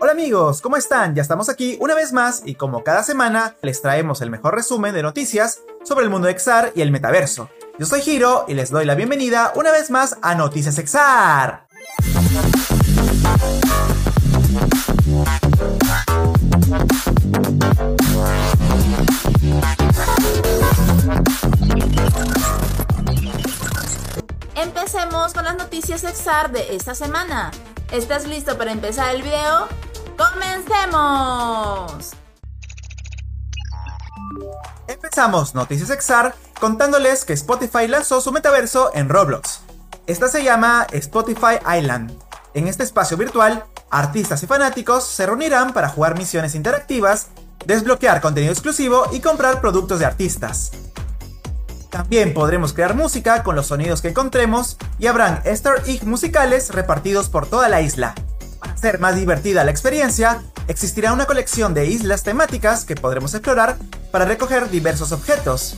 Hola amigos, ¿cómo están? Ya estamos aquí una vez más y como cada semana les traemos el mejor resumen de noticias sobre el mundo de XR y el metaverso. Yo soy Hiro y les doy la bienvenida una vez más a Noticias XR. Empecemos con las noticias XR de esta semana. ¿Estás listo para empezar el video? ¡Comencemos! Empezamos Noticias XR contándoles que Spotify lanzó su metaverso en Roblox. Esta se llama Spotify Island. En este espacio virtual, artistas y fanáticos se reunirán para jugar misiones interactivas, desbloquear contenido exclusivo y comprar productos de artistas. También podremos crear música con los sonidos que encontremos y habrán Easter egg musicales repartidos por toda la isla. Para hacer más divertida la experiencia, existirá una colección de islas temáticas que podremos explorar para recoger diversos objetos.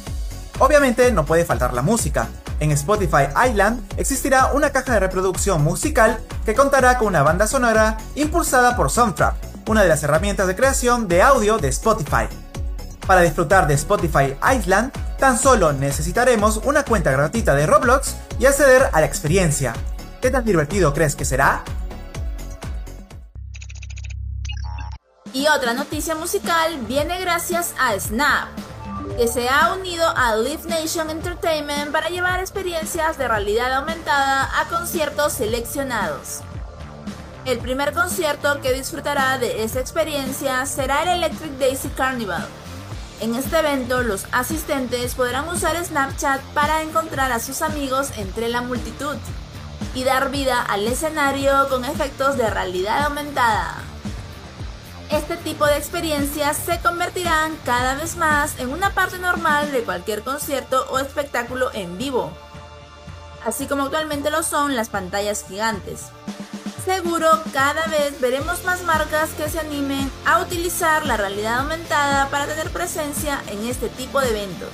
Obviamente no puede faltar la música. En Spotify Island existirá una caja de reproducción musical que contará con una banda sonora impulsada por Soundtrap, una de las herramientas de creación de audio de Spotify. Para disfrutar de Spotify Island, tan solo necesitaremos una cuenta gratuita de Roblox y acceder a la experiencia. ¿Qué tan divertido crees que será? Y otra noticia musical viene gracias a Snap, que se ha unido a Live Nation Entertainment para llevar experiencias de realidad aumentada a conciertos seleccionados. El primer concierto que disfrutará de esa experiencia será el Electric Daisy Carnival, en este evento, los asistentes podrán usar Snapchat para encontrar a sus amigos entre la multitud y dar vida al escenario con efectos de realidad aumentada. Este tipo de experiencias se convertirán cada vez más en una parte normal de cualquier concierto o espectáculo en vivo, así como actualmente lo son las pantallas gigantes. Seguro cada vez veremos más marcas que se animen a utilizar la realidad aumentada para tener presencia en este tipo de eventos.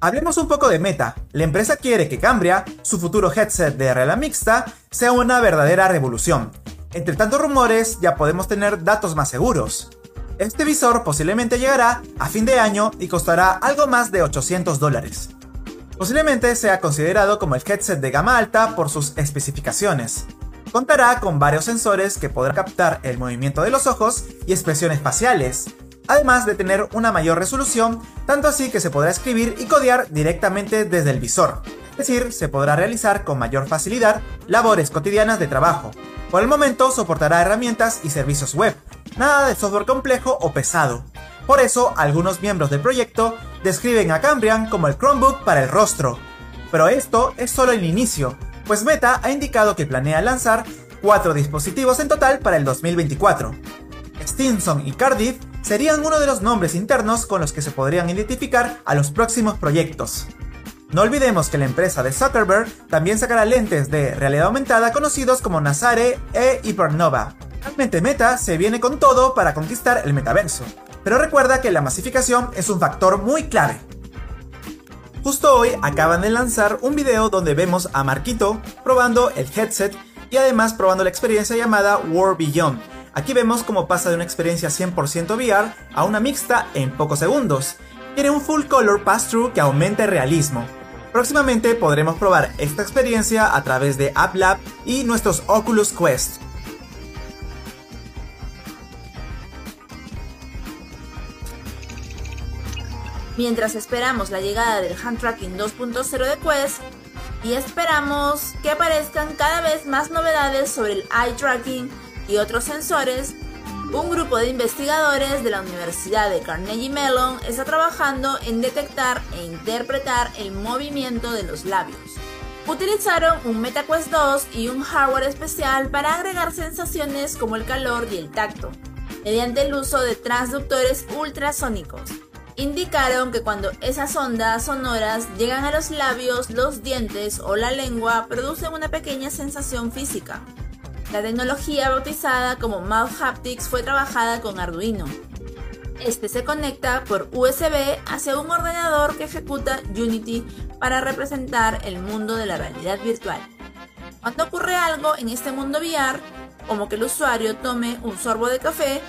Hablemos un poco de Meta. La empresa quiere que Cambria, su futuro headset de realidad mixta, sea una verdadera revolución. Entre tantos rumores, ya podemos tener datos más seguros. Este visor posiblemente llegará a fin de año y costará algo más de 800 dólares. Posiblemente sea considerado como el headset de gama alta por sus especificaciones. Contará con varios sensores que podrán captar el movimiento de los ojos y expresiones faciales, además de tener una mayor resolución, tanto así que se podrá escribir y codear directamente desde el visor. Es decir, se podrá realizar con mayor facilidad labores cotidianas de trabajo. Por el momento soportará herramientas y servicios web, nada de software complejo o pesado. Por eso, algunos miembros del proyecto describen a Cambrian como el Chromebook para el rostro. Pero esto es solo el inicio, pues Meta ha indicado que planea lanzar cuatro dispositivos en total para el 2024. Stinson y Cardiff serían uno de los nombres internos con los que se podrían identificar a los próximos proyectos. No olvidemos que la empresa de Zuckerberg también sacará lentes de realidad aumentada conocidos como Nazare e Hypernova. Realmente Meta se viene con todo para conquistar el metaverso, pero recuerda que la masificación es un factor muy clave. Justo hoy acaban de lanzar un video donde vemos a Marquito probando el headset y además probando la experiencia llamada War Beyond. Aquí vemos cómo pasa de una experiencia 100% VR a una mixta en pocos segundos. Tiene un full color pass-through que aumenta el realismo. Próximamente podremos probar esta experiencia a través de AppLab y nuestros Oculus Quest. Mientras esperamos la llegada del hand tracking 2.0 de Quest y esperamos que aparezcan cada vez más novedades sobre el eye tracking y otros sensores, un grupo de investigadores de la Universidad de Carnegie Mellon está trabajando en detectar e interpretar el movimiento de los labios. Utilizaron un MetaQuest 2 y un hardware especial para agregar sensaciones como el calor y el tacto, mediante el uso de transductores ultrasónicos indicaron que cuando esas ondas sonoras llegan a los labios, los dientes o la lengua, producen una pequeña sensación física. La tecnología bautizada como Mouth Haptics fue trabajada con Arduino. Este se conecta por USB hacia un ordenador que ejecuta Unity para representar el mundo de la realidad virtual. Cuando ocurre algo en este mundo VR, como que el usuario tome un sorbo de café,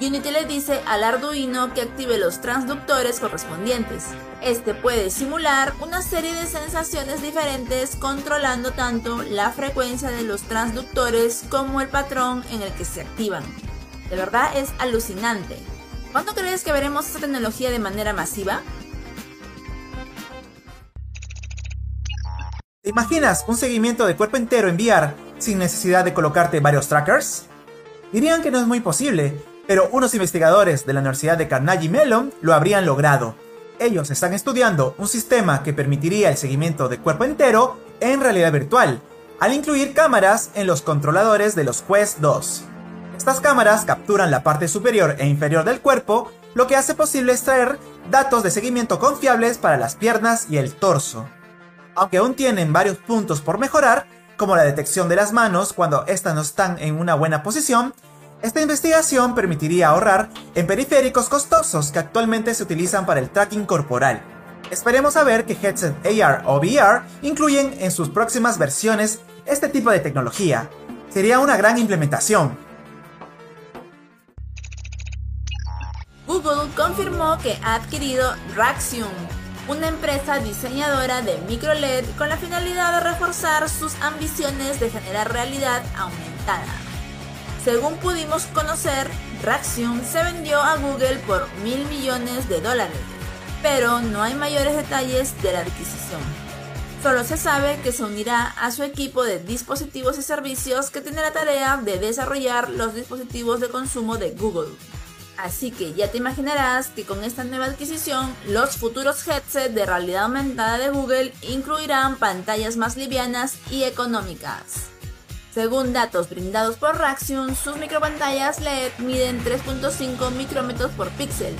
Unity le dice al Arduino que active los transductores correspondientes. Este puede simular una serie de sensaciones diferentes controlando tanto la frecuencia de los transductores como el patrón en el que se activan. De verdad es alucinante. ¿Cuándo crees que veremos esta tecnología de manera masiva? ¿Te imaginas un seguimiento de cuerpo entero en VR sin necesidad de colocarte varios trackers? Dirían que no es muy posible, pero unos investigadores de la Universidad de Carnegie Mellon lo habrían logrado. Ellos están estudiando un sistema que permitiría el seguimiento de cuerpo entero en realidad virtual, al incluir cámaras en los controladores de los Quest 2. Estas cámaras capturan la parte superior e inferior del cuerpo, lo que hace posible extraer datos de seguimiento confiables para las piernas y el torso. Aunque aún tienen varios puntos por mejorar, como la detección de las manos cuando éstas no están en una buena posición, esta investigación permitiría ahorrar en periféricos costosos que actualmente se utilizan para el tracking corporal. Esperemos a ver que headset AR o VR incluyen en sus próximas versiones este tipo de tecnología. Sería una gran implementación. Google confirmó que ha adquirido Raxium, una empresa diseñadora de micro LED con la finalidad de reforzar sus ambiciones de generar realidad aumentada. Según pudimos conocer, Raxium se vendió a Google por mil millones de dólares, pero no hay mayores detalles de la adquisición. Solo se sabe que se unirá a su equipo de dispositivos y servicios que tiene la tarea de desarrollar los dispositivos de consumo de Google. Así que ya te imaginarás que con esta nueva adquisición, los futuros headsets de realidad aumentada de Google incluirán pantallas más livianas y económicas. Según datos brindados por Raxium, sus micropantallas LED miden 3.5 micrómetros por píxel,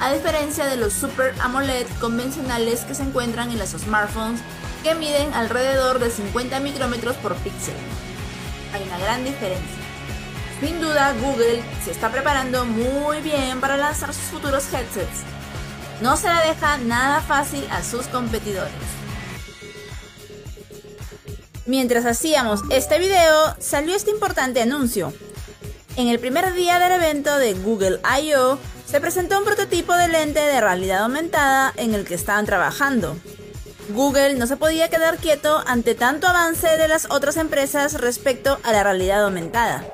a diferencia de los Super AMOLED convencionales que se encuentran en los smartphones que miden alrededor de 50 micrómetros por píxel. Hay una gran diferencia. Sin duda, Google se está preparando muy bien para lanzar sus futuros headsets. No se la deja nada fácil a sus competidores. Mientras hacíamos este video, salió este importante anuncio. En el primer día del evento de Google I.O., se presentó un prototipo de lente de realidad aumentada en el que estaban trabajando. Google no se podía quedar quieto ante tanto avance de las otras empresas respecto a la realidad aumentada.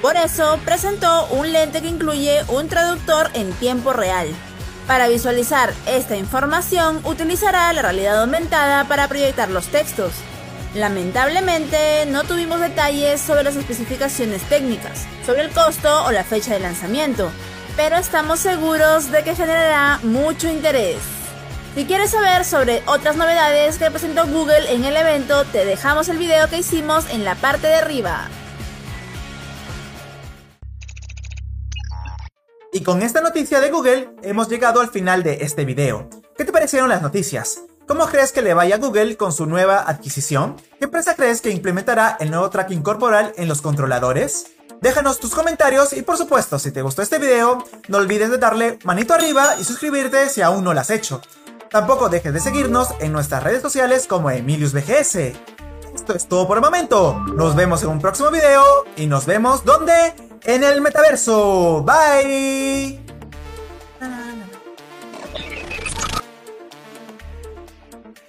Por eso presentó un lente que incluye un traductor en tiempo real. Para visualizar esta información utilizará la realidad aumentada para proyectar los textos. Lamentablemente no tuvimos detalles sobre las especificaciones técnicas, sobre el costo o la fecha de lanzamiento, pero estamos seguros de que generará mucho interés. Si quieres saber sobre otras novedades que presentó Google en el evento, te dejamos el video que hicimos en la parte de arriba. Y con esta noticia de Google hemos llegado al final de este video. ¿Qué te parecieron las noticias? ¿Cómo crees que le vaya a Google con su nueva adquisición? ¿Qué empresa crees que implementará el nuevo tracking corporal en los controladores? Déjanos tus comentarios y por supuesto, si te gustó este video, no olvides de darle manito arriba y suscribirte si aún no lo has hecho. Tampoco dejes de seguirnos en nuestras redes sociales como EmiliusBGS. Esto es todo por el momento. Nos vemos en un próximo video y nos vemos ¿dónde? En el metaverso. Bye.